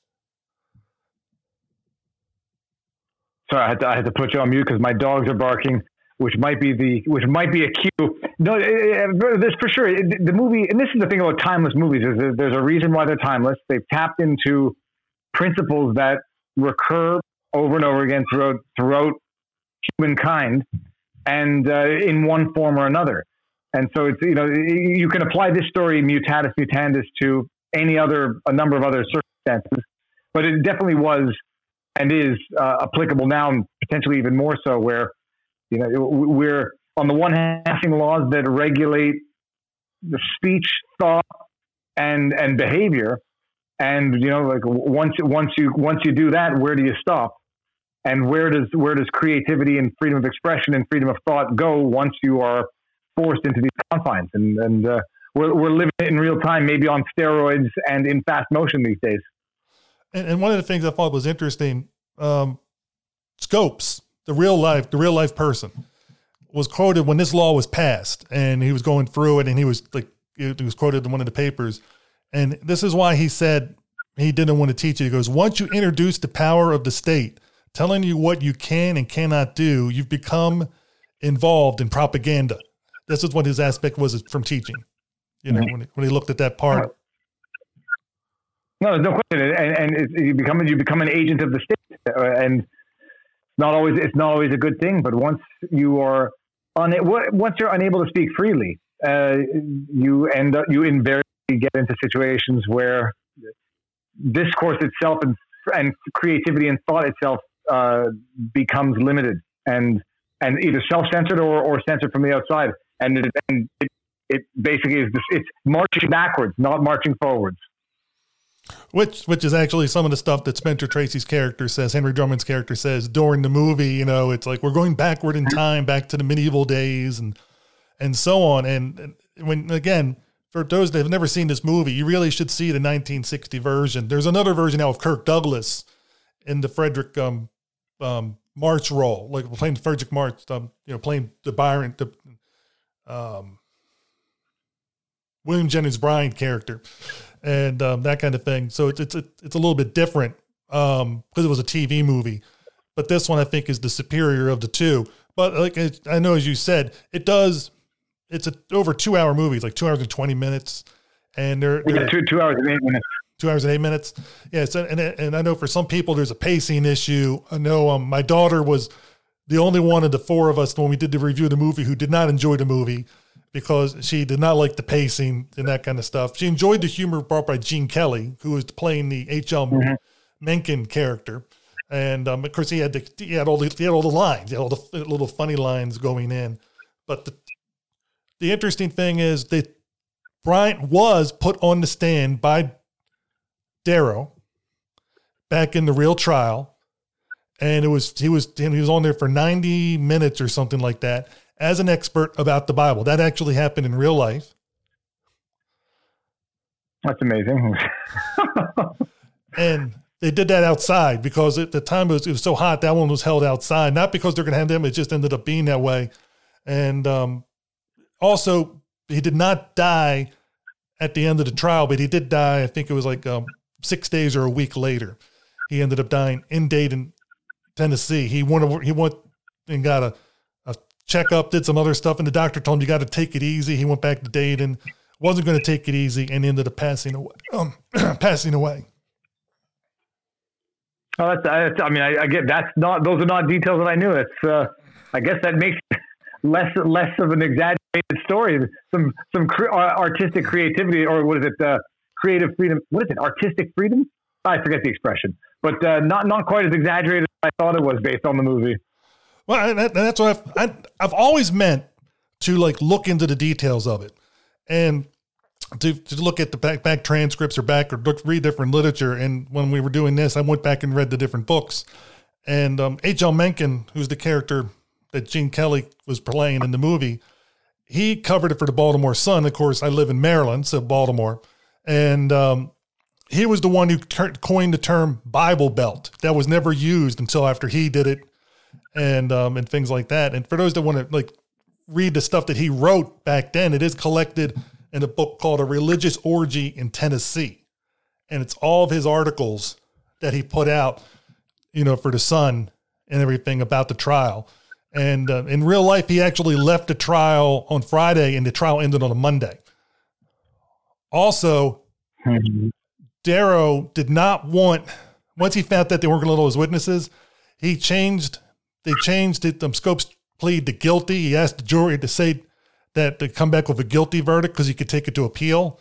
Sorry, I had to, I had to put you on mute because my dogs are barking, which might be the which might be a cue. No, eh, eh, eh, this for sure. The movie, and this is the thing about timeless movies. Is there's a reason why they're timeless. They've tapped into principles that recur over and over again throughout throughout humankind, and uh, in one form or another. And so it's you know you can apply this story mutatis mutandis to any other a number of other circumstances, but it definitely was and is uh, applicable now, and potentially even more so, where you know we're on the one hand passing laws that regulate the speech, thought, and and behavior, and you know like once once you once you do that, where do you stop? And where does where does creativity and freedom of expression and freedom of thought go once you are forced into these confines? And and uh, we're we're living it in real time, maybe on steroids and in fast motion these days. And, and one of the things I thought was interesting, um, Scopes, the real life, the real life person, was quoted when this law was passed, and he was going through it, and he was like, it was quoted in one of the papers, and this is why he said he didn't want to teach it. He goes, once you introduce the power of the state, telling you what you can and cannot do. You've become involved in propaganda. This is what his aspect was from teaching. You know, mm-hmm. when, he, when he looked at that part. No, there's no question, and, and you become you become an agent of the state, and not always it's not always a good thing. But once you are on it, once you're unable to speak freely, uh, you end up you invariably get into situations where discourse itself and and creativity and thought itself uh, becomes limited and and either self-censored or, or censored from the outside. And it, and it, it basically is this, it's marching backwards, not marching forwards. Which which is actually some of the stuff that Spencer Tracy's character says, Henry Drummond's character says during the movie. You know, it's like we're going backward in time, back to the medieval days, and and so on. And, and when again, for those that have never seen this movie, you really should see the 1960 version. There's another version now of Kirk Douglas in the Fredric um, um, March role, like playing Fredric March, um, you know, playing the Byron, the um, William Jennings Bryan character, and um, that kind of thing. So it's it's a, it's a little bit different because um, it was a TV movie, but this one I think is the superior of the two. But like I know, as you said, it does. It's a over two hour movie. It's like two hours and twenty minutes, and they're, they're two two hours and eight minutes two hours and eight minutes. Yes, and and I know for some people there's a pacing issue. I know um, my daughter was the only one of the four of us when we did the review of the movie who did not enjoy the movie because she did not like the pacing and that kind of stuff. She enjoyed the humor brought by Gene Kelly, who was playing the H.L. Mm-hmm. Mencken character. And um, of course, he had the, he had all the he had all the lines, he had all the little funny lines going in. But the the interesting thing is that Bryant was put on the stand by Darrow back in the real trial, and it was he was he was on there for ninety minutes or something like that as an expert about the Bible. That actually happened in real life. That's amazing. and they did that outside because at the time it was, it was so hot. That one was held outside, not because they're going to have them. It just ended up being that way. And um, also, he did not die at the end of the trial, but he did die. I think it was like um, six days or a week later. He ended up dying in Dayton, Tennessee. He went he went and got a checkup, did some other stuff, and the doctor told him you got to take it easy. He went back to Dayton, wasn't going to take it easy, and ended up passing away. Um, passing away. Oh, that's, that's I mean, I, I, get that's not those are not details that I knew. It's uh, I guess that makes less less of an exaggerated story. Some some cre- artistic creativity, or what is it? Uh, creative freedom. What is it? Artistic freedom? I forget the expression, but uh, not not quite as exaggerated as I thought it was based on the movie. Well, that, that's what I've I, have i have always meant to like look into the details of it, and to, to look at the back back transcripts or back or look read different literature. And when we were doing this, I went back and read the different books. And um, H.L. Mencken, who's the character that Gene Kelly was playing in the movie, he covered it for the Baltimore Sun. Of course, I live in Maryland, so Baltimore and um, he was the one who coined the term Bible Belt. That was never used until after he did it, and um, and things like that. And for those that want to like read the stuff that he wrote back then, it is collected in a book called A Religious Orgy in Tennessee, and it's all of his articles that he put out, you know, for the Sun and everything about the trial. And uh, in real life, he actually left the trial on Friday, and the trial ended on a Monday. Also. Darrow did not want once he found that they weren't going to let his witnesses, he changed. They changed it. Um, Scopes plead to guilty. He asked the jury to say that to come back with a guilty verdict because he could take it to appeal,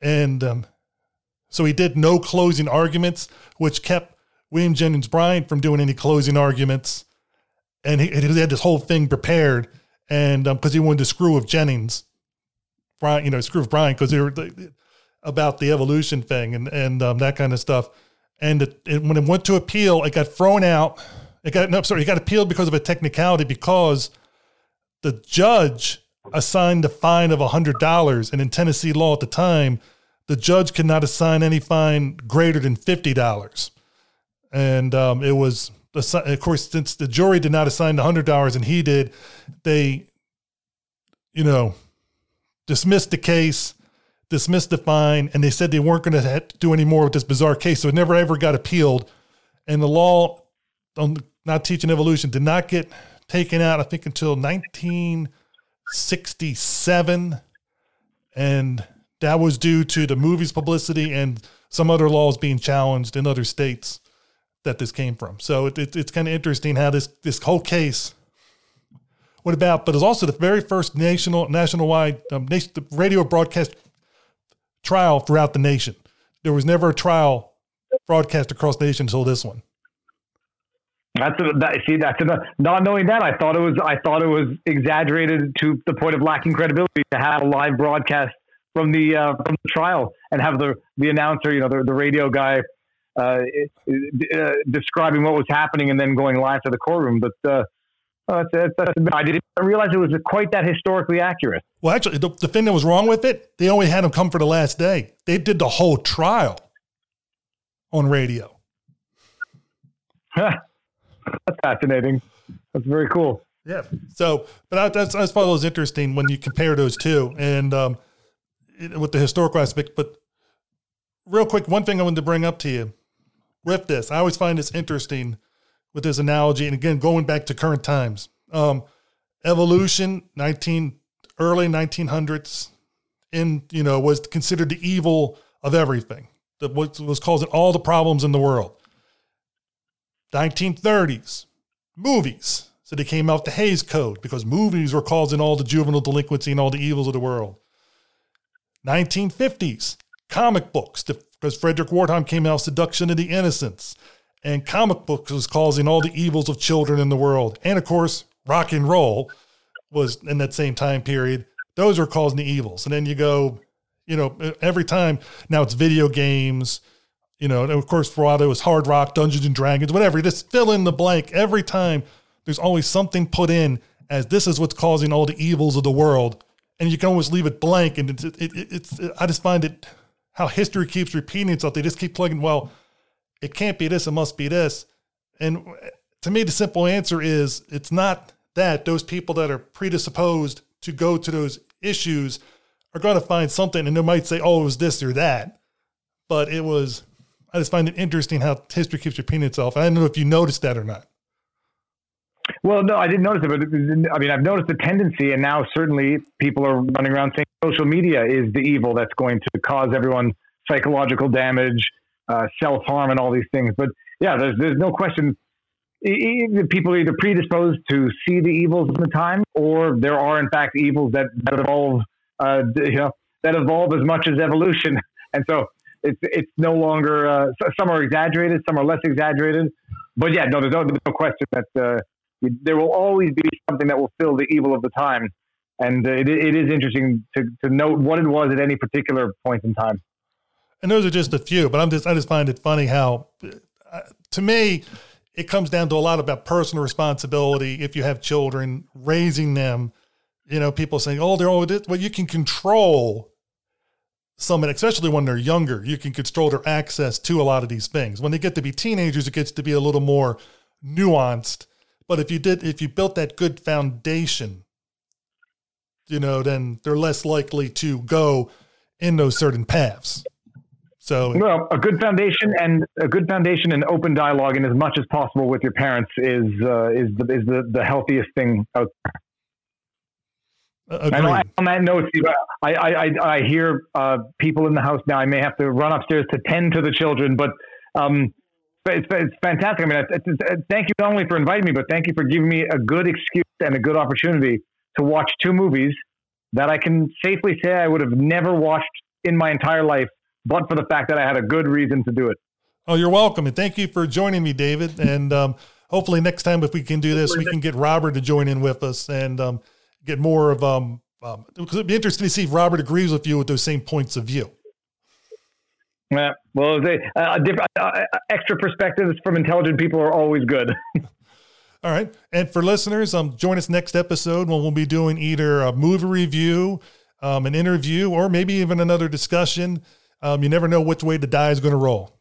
and um, so he did no closing arguments, which kept William Jennings Bryan from doing any closing arguments, and he, he had this whole thing prepared, and because um, he wanted to screw with Jennings, Bryan, you know, screw with Bryan because they were about the evolution thing and and um, that kind of stuff. And it, it, when it went to appeal, it got thrown out. It got no, sorry, it got appealed because of a technicality because the judge assigned a fine of hundred dollars, and in Tennessee law at the time, the judge could not assign any fine greater than fifty dollars. And um, it was, of course, since the jury did not assign the hundred dollars and he did, they, you know, dismissed the case, dismissed the fine, and they said they weren't going to do any more with this bizarre case. So it never ever got appealed. And the law on not teaching evolution did not get taken out, I think, until 1967. And that was due to the movie's publicity and some other laws being challenged in other states that this came from. So it, it, it's kind of interesting how this, this whole case went about, but it's also the very first national, national-wide um, nation, radio broadcast trial throughout the nation. There was never a trial broadcast across the nation until this one. That's a, that, see that's a, not knowing that I thought it was I thought it was exaggerated to the point of lacking credibility to have a live broadcast from the uh, from the trial and have the the announcer you know the, the radio guy uh, uh, describing what was happening and then going live to the courtroom but uh, that's, that's, that's, I didn't realize it was quite that historically accurate. Well, actually, the, the thing that was wrong with it, they only had him come for the last day. They did the whole trial on radio. that's fascinating. That's very cool. Yeah. So, but that's thought it was interesting when you compare those two and um, it, with the historical aspect. But real quick, one thing I wanted to bring up to you with this, I always find this interesting with this analogy, and again, going back to current times, um, evolution, nineteen early nineteen hundreds, in you know was considered the evil of everything. That was, was causing all the problems in the world. 1930s, movies. So they came out the Hays Code because movies were causing all the juvenile delinquency and all the evils of the world. 1950s, comic books, because Fredric Wertham came out, Seduction of the Innocents and comic books was causing all the evils of children in the world. And of course, rock and roll was in that same time period. Those are causing the evils. And then you go, you know, every time now it's video games, you know, and of course, for a while it was hard rock, Dungeons and Dragons, whatever. Just fill in the blank. Every time there's always something put in as this is what's causing all the evils of the world. And you can always leave it blank. And it's, it, it, it's I just find it how history keeps repeating itself. They just keep plugging, well, it can't be this, it must be this. And to me, the simple answer is it's not that. Those people that are predisposed to go to those issues are going to find something and they might say, oh, it was this or that. But it was, I just find it interesting how history keeps repeating itself. I don't know if you noticed that or not. Well, no, I didn't notice it, but I mean, I've noticed the tendency, and now certainly people are running around saying social media is the evil that's going to cause everyone psychological damage, uh, self harm and all these things. But yeah, there's there's no question. People are either predisposed to see the evils of the time, or there are in fact evils that, that evolve, uh, you know, that evolve as much as evolution. And so it's it's no longer. Uh, some are exaggerated, some are less exaggerated. But yeah, no, there's no, there's no question that uh, there will always be something that will fill the evil of the time. And it, it is interesting to, to note what it was at any particular point in time and those are just a few. But I'm just I just find it funny how, uh, to me, it comes down to a lot about personal responsibility. If you have children, raising them, you know, people saying, "Oh, they're all well." You can control some, especially when they're younger. You can control their access to a lot of these things. When they get to be teenagers, it gets to be a little more nuanced. But if you did, if you built that good foundation, you know, then they're less likely to go in those certain paths. So, well, a good foundation and a good foundation and open dialogue, and as much as possible with your parents is uh, is the, is the, the healthiest thing out there. And on that note, Steve, I, I, I, hear uh, people in the house now. I may have to run upstairs to tend to the children, but um, it's, it's fantastic. I mean, it's, it's, thank you not only for inviting me, but thank you for giving me a good excuse and a good opportunity to watch two movies that I can safely say I would have never watched in my entire life but for the fact that I had a good reason to do it. Oh, you're welcome. And thank you for joining me, David. And um, hopefully next time, if we can do this, we can get Robert to join in with us and um, get more of, um, um, it'd be interesting to see if Robert agrees with you with those same points of view. Yeah, well, they, uh, different, uh, uh, extra perspectives from intelligent people are always good. All right. And for listeners, um, join us next episode when we'll be doing either a movie review, um, an interview, or maybe even another discussion um, you never know which way the die is going to roll.